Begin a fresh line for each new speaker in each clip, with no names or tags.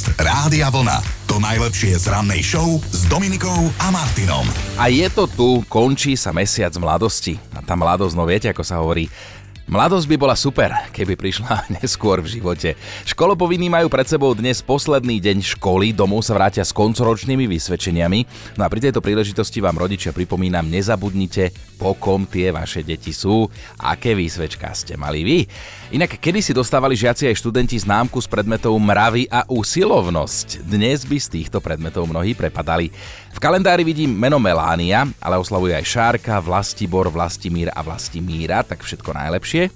Podcast Rádia Vlna. To najlepšie z rannej show s Dominikou a Martinom.
A je to tu, končí sa mesiac mladosti. A tá mladosť, no viete, ako sa hovorí, Mladosť by bola super, keby prišla neskôr v živote. Školopovinní majú pred sebou dnes posledný deň školy, domov sa vrátia s koncoročnými vysvedčeniami. No a pri tejto príležitosti vám rodičia pripomínam, nezabudnite, po kom tie vaše deti sú, aké výsvedčka ste mali vy. Inak, kedy si dostávali žiaci aj študenti známku z predmetov mravy a úsilovnosť? Dnes by z týchto predmetov mnohí prepadali. V kalendári vidím meno Melánia, ale oslavuje aj Šárka, Vlastibor, Vlastimír a Vlastimíra, tak všetko najlepšie.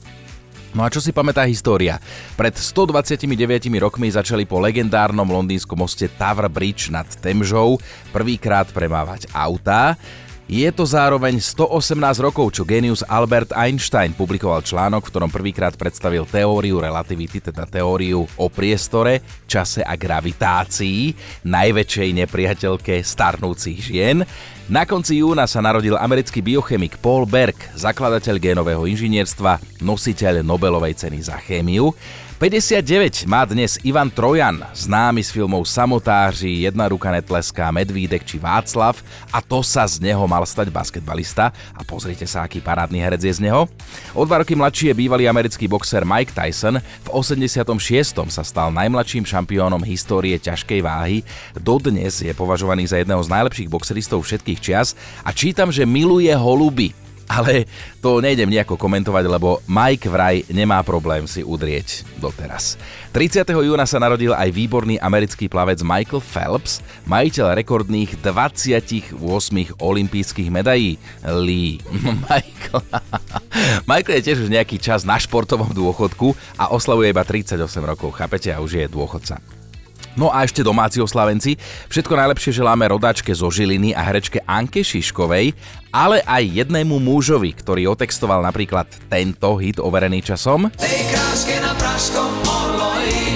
No a čo si pamätá história? Pred 129 rokmi začali po legendárnom londýnskom moste Tower Bridge nad Temžou prvýkrát premávať autá. Je to zároveň 118 rokov, čo genius Albert Einstein publikoval článok, v ktorom prvýkrát predstavil teóriu relativity, teda teóriu o priestore, čase a gravitácii, najväčšej nepriateľke starnúcich žien. Na konci júna sa narodil americký biochemik Paul Berg, zakladateľ génového inžinierstva, nositeľ Nobelovej ceny za chémiu. 59 má dnes Ivan Trojan, známy z filmov Samotáři, Jedna ruka netleská, Medvídek či Václav. A to sa z neho mal stať basketbalista. A pozrite sa, aký parádny herec je z neho. O dva roky mladší je bývalý americký boxer Mike Tyson, v 86. sa stal najmladším šampiónom histórie ťažkej váhy, dodnes je považovaný za jedného z najlepších boxeristov všetkých čias. A čítam, že miluje holuby ale to nejdem nejako komentovať, lebo Mike vraj nemá problém si udrieť doteraz. 30. júna sa narodil aj výborný americký plavec Michael Phelps, majiteľ rekordných 28 olympijských medají. Lee. Michael. Michael je tiež už nejaký čas na športovom dôchodku a oslavuje iba 38 rokov, chápete, a už je dôchodca. No a ešte domáci oslavenci. Všetko najlepšie želáme rodáčke zo Žiliny a herečke Anke Šiškovej, ale aj jednému mužovi, ktorý otextoval napríklad tento hit overený časom. Tej kráske na pražskom orloji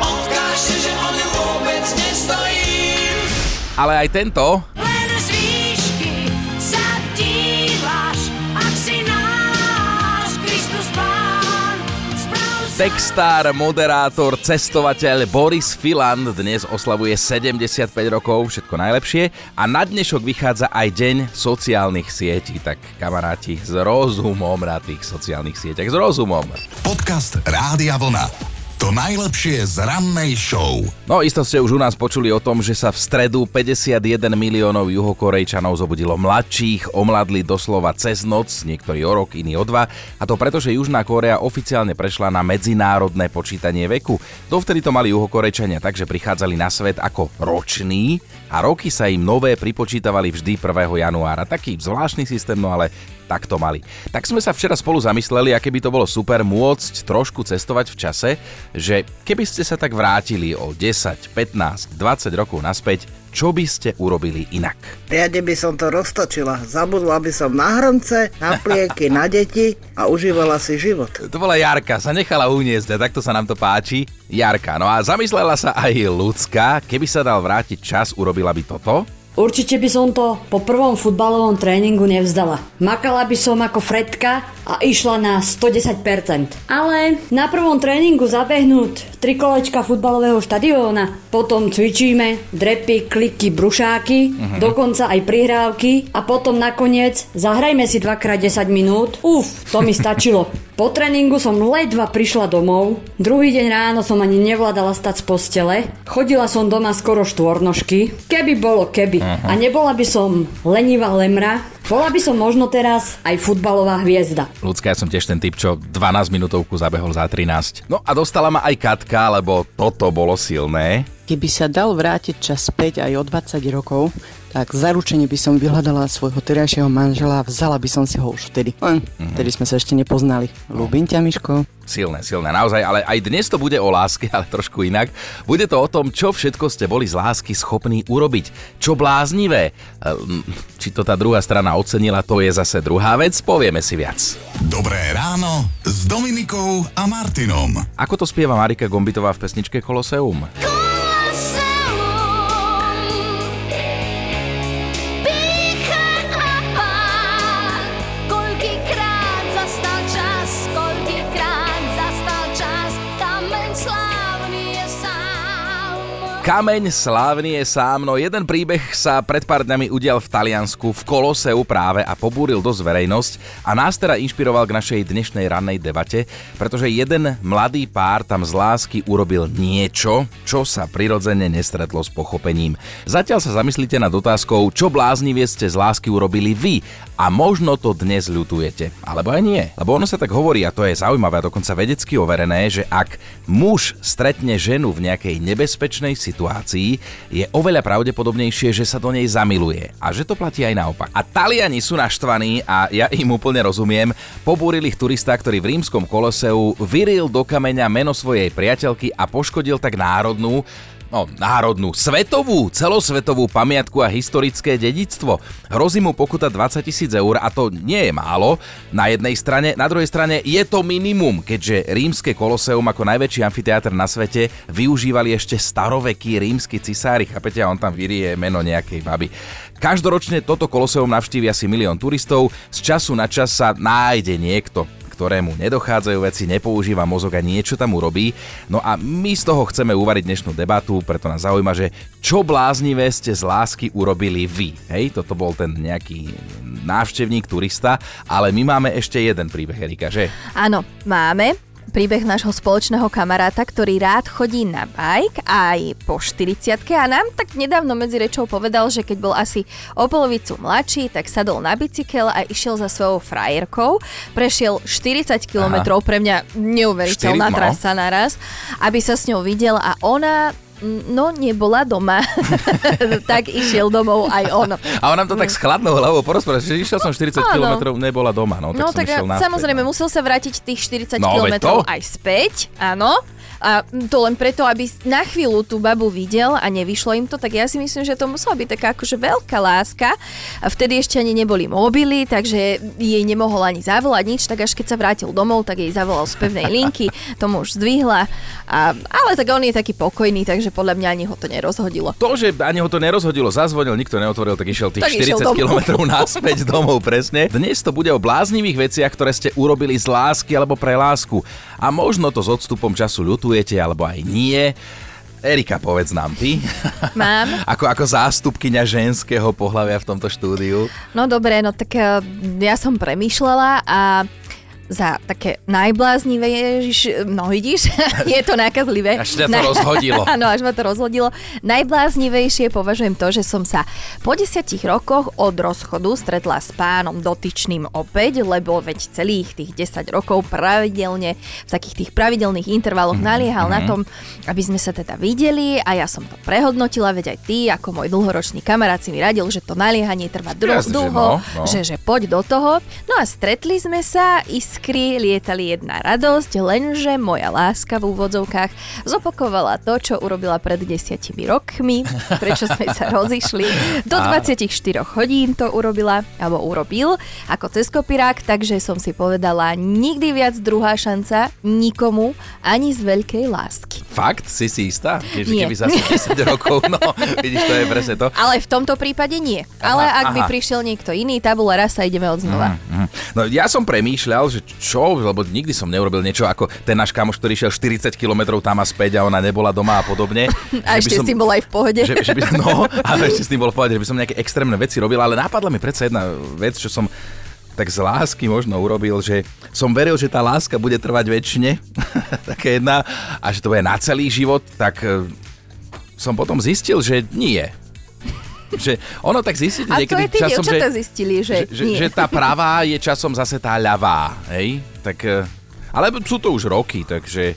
Odkážte, že on vôbec nestojí Ale aj tento Textár, moderátor, cestovateľ Boris Filan dnes oslavuje 75 rokov, všetko najlepšie a na dnešok vychádza aj deň sociálnych sietí, tak kamaráti s rozumom na tých sociálnych sieťach, s rozumom.
Podcast Rádia Vlna. To najlepšie z rannej show.
No isto ste už u nás počuli o tom, že sa v stredu 51 miliónov juhokorejčanov zobudilo mladších, omladli doslova cez noc, niektorí o rok, iní o dva. A to preto, že Južná Kórea oficiálne prešla na medzinárodné počítanie veku. Dovtedy to mali juhokorejčania takže prichádzali na svet ako roční a roky sa im nové pripočítavali vždy 1. januára. Taký zvláštny systém, no ale tak to mali. Tak sme sa včera spolu zamysleli, aké by to bolo super môcť trošku cestovať v čase, že keby ste sa tak vrátili o 10, 15, 20 rokov naspäť, čo by ste urobili inak?
Riade by som to roztočila. Zabudla by som na hrnce, na plieky, na deti a užívala si život.
To bola Jarka, sa nechala uniesť a takto sa nám to páči. Jarka, no a zamyslela sa aj ľudská, keby sa dal vrátiť čas, urobila by toto?
Určite by som to po prvom futbalovom tréningu nevzdala. Makala by som ako Fredka a išla na 110%. Ale na prvom tréningu zabehnúť tri kolečka futbalového štadióna, potom cvičíme, drepy, kliky, brušáky, uh-huh. dokonca aj prihrávky a potom nakoniec zahrajme si dvakrát 10 minút. Uf, to mi stačilo. Po tréningu som ledva prišla domov, druhý deň ráno som ani nevládala stať z postele, chodila som doma skoro štvornožky, keby bolo keby. Uh-huh. A nebola by som lenivá lemra, bola by som možno teraz aj futbalová hviezda.
Ľudská, ja som tiež ten typ, čo 12 minútovku zabehol za 13. No a dostala ma aj Katka, lebo toto bolo silné.
Keby sa dal vrátiť čas späť aj o 20 rokov, tak zaručene by som vyhľadala svojho terajšieho manžela a vzala by som si ho už vtedy. Len, mm-hmm. vtedy sme sa ešte nepoznali. Ľúbim ťa, Miško.
Silné, silné, naozaj, ale aj dnes to bude o láske, ale trošku inak. Bude to o tom, čo všetko ste boli z lásky schopní urobiť. Čo bláznivé. Ehm, či to tá druhá strana ocenila, to je zase druhá vec, povieme si viac.
Dobré ráno s Dominikou a Martinom.
Ako to spieva Marika Gombitová v pesničke Koloseum? Kameň slávny je sám, no jeden príbeh sa pred pár dňami udial v Taliansku, v Koloseu práve a pobúril dosť verejnosť a nás teda inšpiroval k našej dnešnej rannej debate, pretože jeden mladý pár tam z lásky urobil niečo, čo sa prirodzene nestretlo s pochopením. Zatiaľ sa zamyslíte nad otázkou, čo bláznivie ste z lásky urobili vy a možno to dnes ľutujete. Alebo aj nie. Lebo ono sa tak hovorí, a to je zaujímavé a dokonca vedecky overené, že ak muž stretne ženu v nejakej nebezpečnej situácii, je oveľa pravdepodobnejšie, že sa do nej zamiluje. A že to platí aj naopak. A Taliani sú naštvaní a ja im úplne rozumiem. Pobúrili ich turista, ktorý v rímskom koloseu vyril do kameňa meno svojej priateľky a poškodil tak národnú no, národnú, svetovú, celosvetovú pamiatku a historické dedictvo. Hrozí mu pokuta 20 tisíc eur a to nie je málo. Na jednej strane, na druhej strane je to minimum, keďže rímske koloseum ako najväčší amfiteátr na svete využívali ešte starovekí rímsky cisári, chápete, a on tam vyrie meno nejakej baby. Každoročne toto koloseum navštívi asi milión turistov, z času na čas sa nájde niekto, ktorému nedochádzajú veci, nepoužíva mozog a niečo tam urobí. No a my z toho chceme uvariť dnešnú debatu, preto nás zaujíma, že čo bláznivé ste z lásky urobili vy. Hej, toto bol ten nejaký návštevník, turista, ale my máme ešte jeden príbeh, Erika, že?
Áno, máme príbeh nášho spoločného kamaráta, ktorý rád chodí na bike aj po 40 a nám tak nedávno medzi rečou povedal, že keď bol asi o polovicu mladší, tak sadol na bicykel a išiel za svojou frajerkou. Prešiel 40 km, pre mňa neuveriteľná
4, no.
trasa naraz, aby sa s ňou videl a ona no nebola doma, tak išiel domov aj on.
A on nám to tak s chladnou hlavou porozprával, že išiel som 40
Áno.
km, nebola doma, no tak
No
som
tak
išiel naspäť,
samozrejme,
no.
musel sa vrátiť tých 40
No,
kilometrov aj späť, áno. A to len preto, aby na chvíľu tú babu videl a nevyšlo im to, tak ja si myslím, že to musela byť taká akože veľká láska. A vtedy ešte ani neboli mobily, takže jej nemohol ani zavolať nič, tak až keď sa vrátil domov, tak jej zavolal z pevnej linky, tomu už zdvihla. A, ale tak on je taký pokojný, takže podľa mňa ani ho to nerozhodilo.
To, že ani ho to nerozhodilo, zazvonil, nikto neotvoril, tak išiel tých
Tak išiel
40
domov.
km naspäť domov presne. Dnes to bude o bláznivých veciach, ktoré ste urobili z lásky alebo pre lásku. A možno to s odstupom času ľutujete, alebo aj nie. Erika, povedz nám ty.
Mám.
ako, ako zástupkyňa ženského pohľavia v tomto štúdiu.
No dobre, no tak eh, ja som premýšľala a za také najbláznivé, ježiš, no vidíš, je to nákazlivé.
Až ťa to rozhodilo.
Áno, až ma to rozhodilo. Najbláznivejšie považujem to, že som sa po desiatich rokoch od rozchodu stretla s pánom dotyčným opäť, lebo veď celých tých 10 rokov pravidelne, v takých tých pravidelných intervaloch
Mhm,
naliehal na tom, aby sme sa teda videli a ja som to prehodnotila, veď aj ty, ako môj dlhoročný kamarát si mi radil, že to naliehanie trvá dlho,
Jasne, že no, no.
že, že poď do toho. No a stretli sme sa, iskry, lietali jedna radosť, lenže moja láska v úvodzovkách zopakovala to, čo urobila pred desiatimi rokmi, prečo sme sa rozišli. Do 24 hodín to urobila, alebo urobil, ako cez kopirák, takže som si povedala, nikdy viac druhá šanca nikomu, ani z veľkej lásky.
Fakt? Si si istá? Keďže
Nie.
keby zase 10 rokov, no vidíš, to je presne to.
Ale v tomto prípade nie. Ale
Aha,
ak by
aha.
prišiel niekto iný, tabula rasa, ideme od znova.
Mhm. No ja som premýšľal, že čo, lebo nikdy som neurobil niečo ako ten náš kamoš, ktorý šiel 40 km tam a späť a ona nebola doma a podobne.
A
Že
ešte
som-
s tým bol aj v pohode.
Že, že by, no, ale ešte s tým bol v pohode, že by som nejaké extrémne veci robil, ale napadla mi predsa jedna vec, čo som tak z lásky možno urobil, že som veril, že tá láska bude trvať väčšine, taká jedna, a že to bude na celý život, tak e, som potom zistil, že nie. Že ono tak zistíte
A to
niekedy
je tí
časom, že,
zistili, že,
že,
nie.
že tá pravá je časom zase tá ľavá, hej? Tak, e, ale sú to už roky, takže...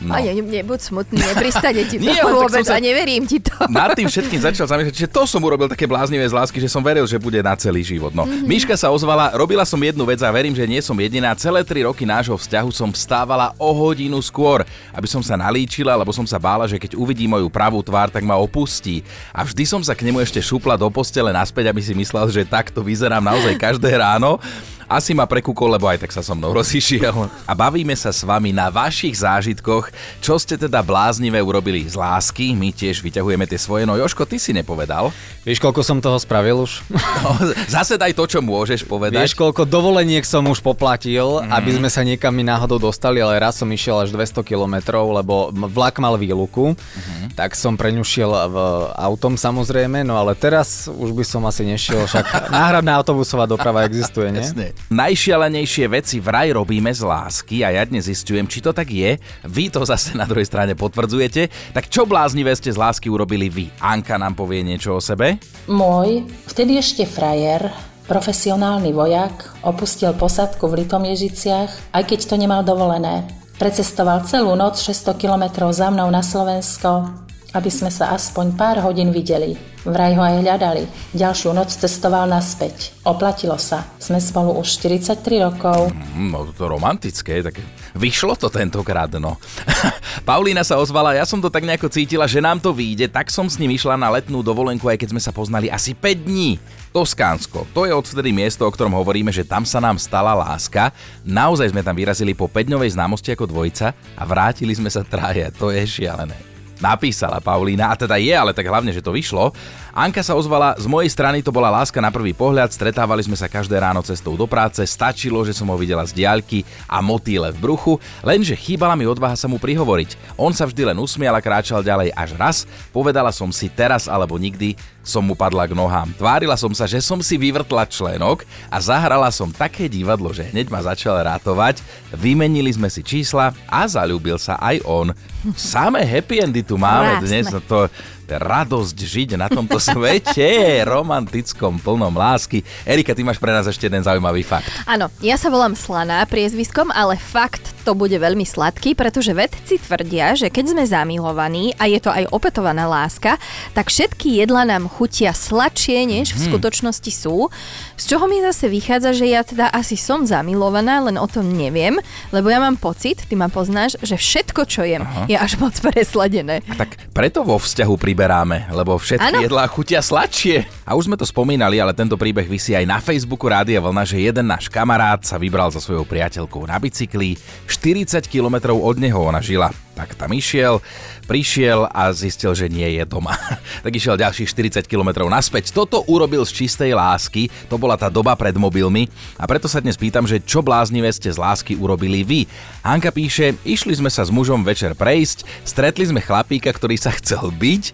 No.
A ne, nebuď smutný, nepristane ti to
Nie,
vôbec
sa-
a neverím ti to.
Nad tým všetkým začal zamýšľať, že to som urobil také bláznivé z lásky, že som veril, že bude na celý život. No. Mm-hmm. Miška sa ozvala, robila som jednu vec a verím, že nie som jediná. Celé tri roky nášho vzťahu som vstávala o hodinu skôr, aby som sa nalíčila, lebo som sa bála, že keď uvidí moju pravú tvár, tak ma opustí. A vždy som sa k nemu ešte šupla do postele naspäť, aby si myslel, že takto vyzerám naozaj každé ráno. Asi ma prekúkol, lebo aj tak sa so mnou rozišiel. A bavíme sa s vami na vašich zážitkoch, čo ste teda bláznivé urobili z lásky. My tiež vyťahujeme tie svoje. No Joško, ty si nepovedal.
Vieš, koľko som toho spravil už?
No, zase daj to, čo môžeš povedať.
Vieš, koľko dovoleniek som už poplatil, mm. aby sme sa niekam mi náhodou dostali, ale raz som išiel až 200 kilometrov, lebo vlak mal výluku, mm. tak som preňušiel v autom samozrejme, no ale teraz už by som asi nešiel, však náhradná autobusová doprava existuje, nie?
Jasne. Najšialenejšie veci vraj robíme z lásky a ja dnes zistujem, či to tak je. Vy to zase na druhej strane potvrdzujete. Tak čo bláznivé ste z lásky urobili vy? Anka nám povie niečo o sebe.
Môj, vtedy ešte frajer, profesionálny vojak, opustil posadku v Litom Ježiciach, aj keď to nemal dovolené. Precestoval celú noc 600 kilometrov za mnou na Slovensko, aby sme sa aspoň pár hodín videli. Vraj ho aj hľadali. Ďalšiu noc cestoval naspäť. Oplatilo sa. Sme spolu už 43 rokov.
Mm, no to romantické, tak vyšlo to tentokrát, no. Paulína sa ozvala, ja som to tak nejako cítila, že nám to vyjde, tak som s ním išla na letnú dovolenku, aj keď sme sa poznali asi 5 dní. Toskánsko, to je odvtedy miesto, o ktorom hovoríme, že tam sa nám stala láska. Naozaj sme tam vyrazili po 5-dňovej známosti ako dvojica a vrátili sme sa traje. To je šialené. Napísala Paulína, a teda je, ale tak hlavne, že to vyšlo. Anka sa ozvala, z mojej strany to bola láska na prvý pohľad, stretávali sme sa každé ráno cestou do práce, stačilo, že som ho videla z diaľky a motýle v bruchu, lenže chýbala mi odvaha sa mu prihovoriť. On sa vždy len usmial a kráčal ďalej až raz, povedala som si teraz alebo nikdy, som mu padla k nohám. Tvárila som sa, že som si vyvrtla členok a zahrala som také divadlo, že hneď ma začal rátovať, vymenili sme si čísla a zalúbil sa aj on. Samé happy endy tu máme Krásne. dnes, to radosť žiť na tomto svete, romantickom, plnom lásky. Erika, ty máš pre nás ešte jeden zaujímavý fakt.
Áno, ja sa volám Slaná priezviskom, ale fakt to bude veľmi sladký, pretože vedci tvrdia, že keď sme zamilovaní a je to aj opetovaná láska, tak všetky jedla nám chutia sladšie, než v mhm. skutočnosti sú. Z čoho mi zase vychádza, že ja teda asi som zamilovaná, len o tom neviem, lebo ja mám pocit, ty ma poznáš, že všetko, čo jem, Aha. je až moc presladené.
A tak preto vo vzťahu priberáme, lebo všetky ano. jedlá chutia sladšie. A už sme to spomínali, ale tento príbeh vysí aj na Facebooku Rádia Vlna, že jeden náš kamarát sa vybral so svojou priateľkou na bicykli, 40 kilometrov od neho ona žila. Tak tam išiel, prišiel a zistil, že nie je doma. tak išiel ďalších 40 km naspäť. Toto urobil z čistej lásky, to bola tá doba pred mobilmi a preto sa dnes pýtam, že čo bláznivé ste z lásky urobili vy. Hanka píše, išli sme sa s mužom večer prejsť, stretli sme chlapíka, ktorý sa chcel byť,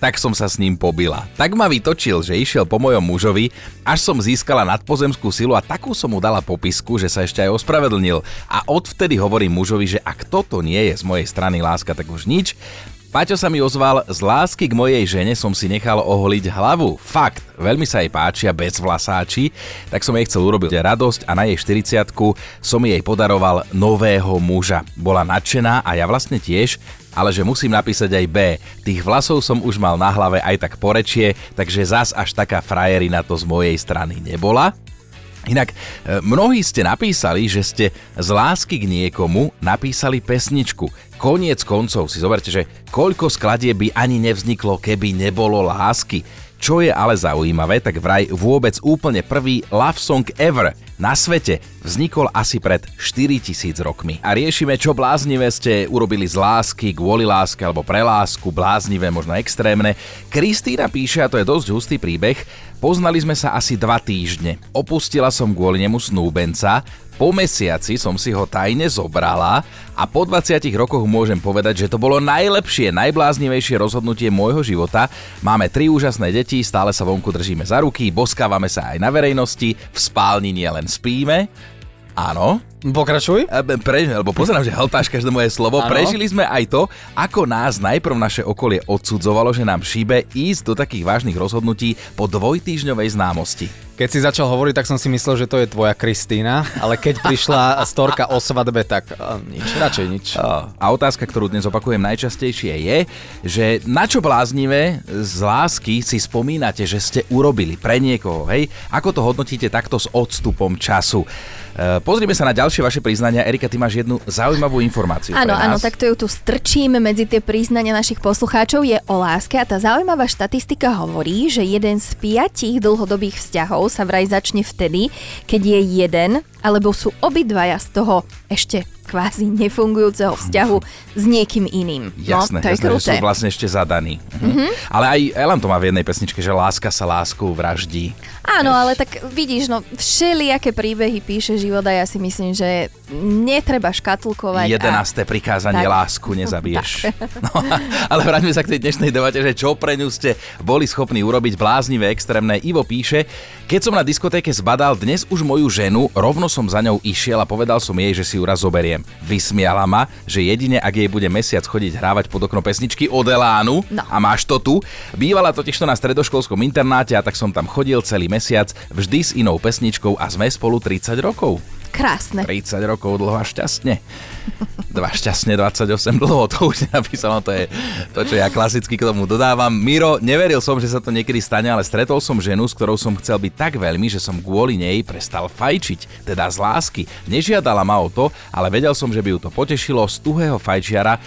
tak som sa s ním pobila. Tak ma vytočil, že išiel po mojom mužovi, až som získala nadpozemskú silu a takú som mu dala popisku, že sa ešte aj ospravedlnil. A odvtedy hovorím mužovi, že ak toto nie je z mojej strany láska, tak už nič. Paťo sa mi ozval, z lásky k mojej žene som si nechal oholiť hlavu. Fakt, veľmi sa jej páčia bez vlasáči, tak som jej chcel urobiť radosť a na jej 40 som jej podaroval nového muža. Bola nadšená a ja vlastne tiež, ale že musím napísať aj B. Tých vlasov som už mal na hlave aj tak porečie, takže zas až taká frajerina to z mojej strany nebola. Inak, e, mnohí ste napísali, že ste z lásky k niekomu napísali pesničku. Koniec koncov si zoberte, že koľko skladie by ani nevzniklo, keby nebolo lásky. Čo je ale zaujímavé, tak vraj vôbec úplne prvý love song ever na svete vznikol asi pred 4000 rokmi. A riešime, čo bláznivé ste urobili z lásky, kvôli láske alebo pre lásku, bláznivé, možno extrémne. Kristýna píše, a to je dosť hustý príbeh, poznali sme sa asi dva týždne. Opustila som kvôli nemu snúbenca, po mesiaci som si ho tajne zobrala a po 20 rokoch môžem povedať, že to bolo najlepšie, najbláznivejšie rozhodnutie môjho života. Máme tri úžasné deti, stále sa vonku držíme za ruky, boskávame sa aj na verejnosti, v spálni nie len spíme, Áno.
Pokračuj.
Pre, lebo pozerám, že hltáš každé moje slovo. Ano. Prežili sme aj to, ako nás najprv naše okolie odsudzovalo, že nám šíbe ísť do takých vážnych rozhodnutí po dvojtýždňovej známosti.
Keď si začal hovoriť, tak som si myslel, že to je tvoja Kristýna, ale keď prišla storka o svadbe, tak uh, nič, radšej nič.
A otázka, ktorú dnes opakujem najčastejšie je, že na čo bláznivé z lásky si spomínate, že ste urobili pre niekoho, hej? Ako to hodnotíte takto s odstupom času? E, pozrime sa na ďalšie ďalšie vaše priznania. Erika, ty máš jednu zaujímavú informáciu
Áno, áno, tak to ju tu strčím medzi tie priznania našich poslucháčov. Je o láske a tá zaujímavá štatistika hovorí, že jeden z piatich dlhodobých vzťahov sa vraj začne vtedy, keď je jeden alebo sú obidvaja z toho ešte kvázi nefungujúceho vzťahu s niekým iným.
Jasné,
no, to je
jasné že
kruté.
sú vlastne ešte zadaní. Mhm. Ale aj Elan to má v jednej pesničke, že láska sa lásku vraždí.
Áno, ale tak vidíš, no všelijaké príbehy píše život a ja si myslím, že netreba škatulkovať. a...
Jedenácté prikázanie
Tak.
lásku nezabiješ. No, ale vráťme sa k tej dnešnej debate, že čo pre ňu ste boli schopní urobiť bláznivé, extrémne. Ivo píše, keď som na diskotéke zbadal dnes už moju ženu, rovno som za ňou išiel a povedal som jej, že si ju raz zoberiem. Vysmiala ma, že jedine ak jej bude mesiac chodiť hrávať pod okno pesničky od Elánu
No.
a máš to tu. Bývala totižto na stredoškolskom internáte a tak som tam chodil celý mesiac, vždy s inou pesničkou a sme spolu 30 rokov.
Krásne.
30 rokov dlho a šťastne. Dva šťastne, 28 dlho, to už je napísané, to je to, čo ja klasicky k tomu dodávam. Miro, neveril som, že sa to niekedy stane, ale stretol som ženu, s ktorou som chcel byť tak veľmi, že som kvôli nej prestal fajčiť, teda z lásky. Nežiadala ma o to, ale vedel som, že by ju to potešilo z tuhého fajčiara,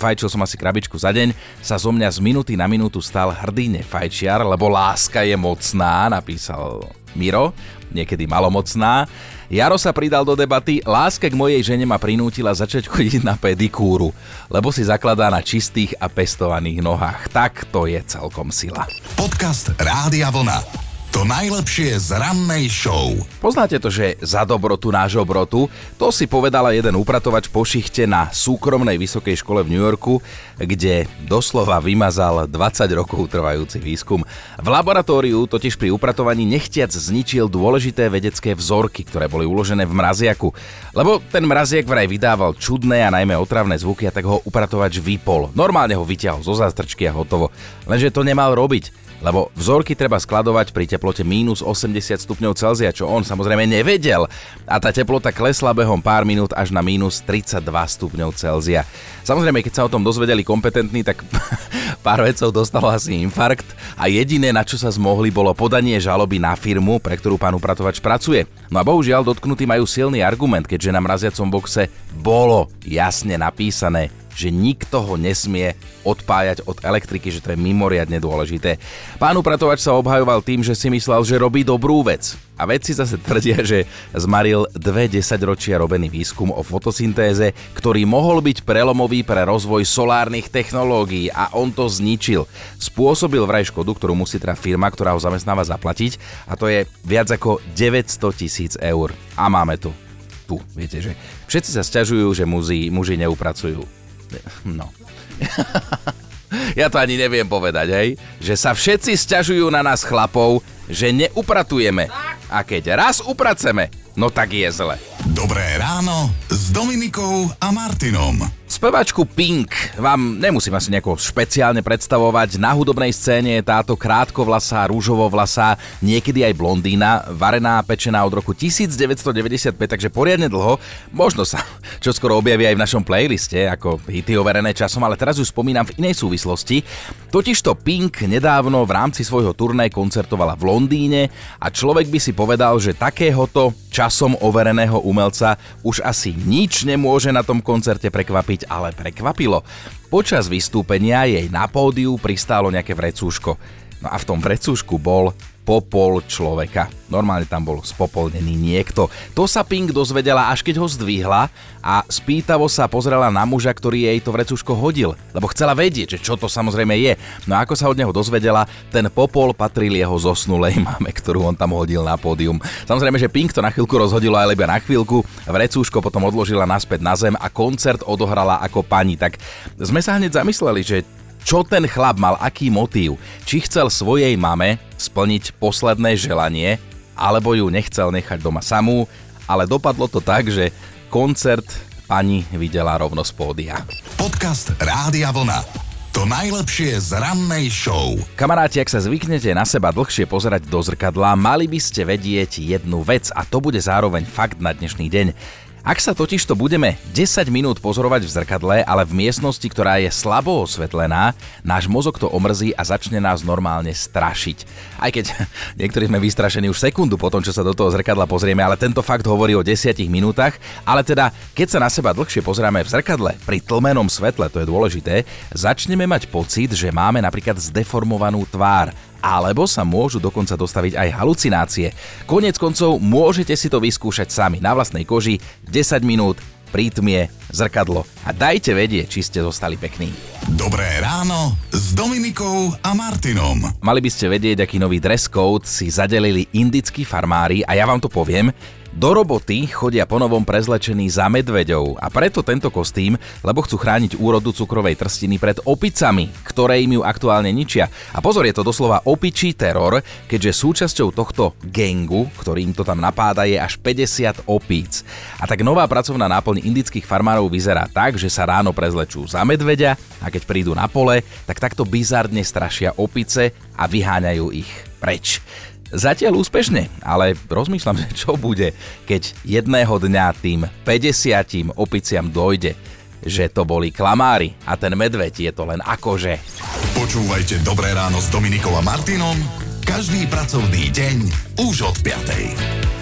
fajčil som asi krabičku za deň, sa zo mňa z minúty na minútu stal hrdý nefajčiar, lebo láska je mocná, napísal Miro, niekedy malomocná. Jaro sa pridal do debaty, láska k mojej žene ma prinútila začať chodiť na pedikúru, lebo si zakladá na čistých a pestovaných nohách. Tak to je celkom sila.
Podcast Rádia Vlna. To najlepšie z rannej show.
Poznáte to, že za dobrotu nášho brotu? To si povedala jeden upratovač po šichte na súkromnej vysokej škole v New Yorku, kde doslova vymazal 20 rokov trvajúci výskum. V laboratóriu totiž pri upratovaní nechtiac zničil dôležité vedecké vzorky, ktoré boli uložené v mraziaku. Lebo ten mraziak vraj vydával čudné a najmä otravné zvuky a tak ho upratovač vypol. Normálne ho vyťahol zo zástrčky a hotovo. Lenže to nemal robiť lebo vzorky treba skladovať pri teplote mínus 80 stupňov Celzia, čo on samozrejme nevedel. A tá teplota klesla behom pár minút až na mínus 32 stupňov Celzia. Samozrejme, keď sa o tom dozvedeli kompetentní, tak pár vedcov dostalo asi infarkt a jediné, na čo sa zmohli, bolo podanie žaloby na firmu, pre ktorú pán upratovač pracuje. No a bohužiaľ dotknutí majú silný argument, keďže na mraziacom boxe bolo jasne napísané, že nikto ho nesmie odpájať od elektriky, že to je mimoriadne dôležité. Pán upratovač sa obhajoval tým, že si myslel, že robí dobrú vec. A vedci zase tvrdia, že zmaril dve desaťročia robený výskum o fotosyntéze, ktorý mohol byť prelomový pre rozvoj solárnych technológií a on to zničil. Spôsobil vraj škodu, ktorú musí teda firma, ktorá ho zamestnáva zaplatiť a to je viac ako 900 tisíc eur. A máme to tu, viete, že všetci sa sťažujú, že muži, muži neupracujú. No. ja to ani neviem povedať, hej? Že sa všetci sťažujú na nás chlapov, že neupratujeme. A keď raz upraceme, no tak je zle.
Dobré ráno s Dominikou a Martinom.
Spevačku Pink vám nemusím asi nejako špeciálne predstavovať. Na hudobnej scéne je táto krátkovlasá, rúžovovlasá, niekedy aj blondína, varená, pečená od roku 1995, takže poriadne dlho. Možno sa čo skoro objaví aj v našom playliste, ako hity overené časom, ale teraz ju spomínam v inej súvislosti. Totižto Pink nedávno v rámci svojho turné koncertovala v Londýne a človek by si povedal, že takéhoto časom overeného umelca už asi nič nemôže na tom koncerte prekvapiť, ale prekvapilo. Počas vystúpenia jej na pódiu pristálo nejaké vrecúško. No a v tom vrecúšku bol popol človeka. Normálne tam bol spopolnený niekto. To sa Pink dozvedela, až keď ho zdvihla a spýtavo sa pozrela na muža, ktorý jej to vrecúško hodil, lebo chcela vedieť, že čo to samozrejme je. No a ako sa od neho dozvedela, ten popol patril jeho zosnulej mame, ktorú on tam hodil na pódium. Samozrejme, že Pink to na chvíľku rozhodilo aj iba na chvíľku, vrecúško potom odložila naspäť na zem a koncert odohrala ako pani. Tak sme sa hneď zamysleli, že čo ten chlap mal, aký motív. Či chcel svojej mame splniť posledné želanie, alebo ju nechcel nechať doma samú, ale dopadlo to tak, že koncert pani videla rovno z pódia.
Podcast Rádia Vlna. To najlepšie z rannej show.
Kamaráti, ak sa zvyknete na seba dlhšie pozerať do zrkadla, mali by ste vedieť jednu vec a to bude zároveň fakt na dnešný deň. Ak sa totiž to budeme 10 minút pozorovať v zrkadle, ale v miestnosti, ktorá je slabo osvetlená, náš mozog to omrzí a začne nás normálne strašiť. Aj keď niektorí sme vystrašení už sekundu po tom, čo sa do toho zrkadla pozrieme, ale tento fakt hovorí o 10 minútach. Ale teda, keď sa na seba dlhšie pozrieme v zrkadle, pri tlmenom svetle, to je dôležité, začneme mať pocit, že máme napríklad zdeformovanú tvár alebo sa môžu dokonca dostaviť aj halucinácie. Konec koncov môžete si to vyskúšať sami na vlastnej koži 10 minút pri tmie, zrkadlo a dajte vedieť, či ste zostali pekní.
Dobré ráno s Dominikou a Martinom.
Mali by ste vedieť, aký nový dress code si zadelili indickí farmári a ja vám to poviem. Do roboty chodia ponovom prezlečení za medveďov a preto tento kostým, lebo chcú chrániť úrodu cukrovej trstiny pred opicami, ktoré im ju aktuálne ničia. A pozor, je to doslova opičí teror, keďže súčasťou tohto gengu, ktorým to tam napáda, je až 50 opíc. A tak nová pracovná náplň indických farmárov vyzerá tak, že sa ráno prezlečú za medveďa a keď prídu na pole, tak takto bizardne strašia opice a vyháňajú ich preč. Zatiaľ úspešne, ale rozmýšľam, čo bude, keď jedného dňa tým 50 opiciam dojde, že to boli klamári a ten medveď je to len akože.
Počúvajte Dobré ráno s Dominikou a Martinom každý pracovný deň už od 5.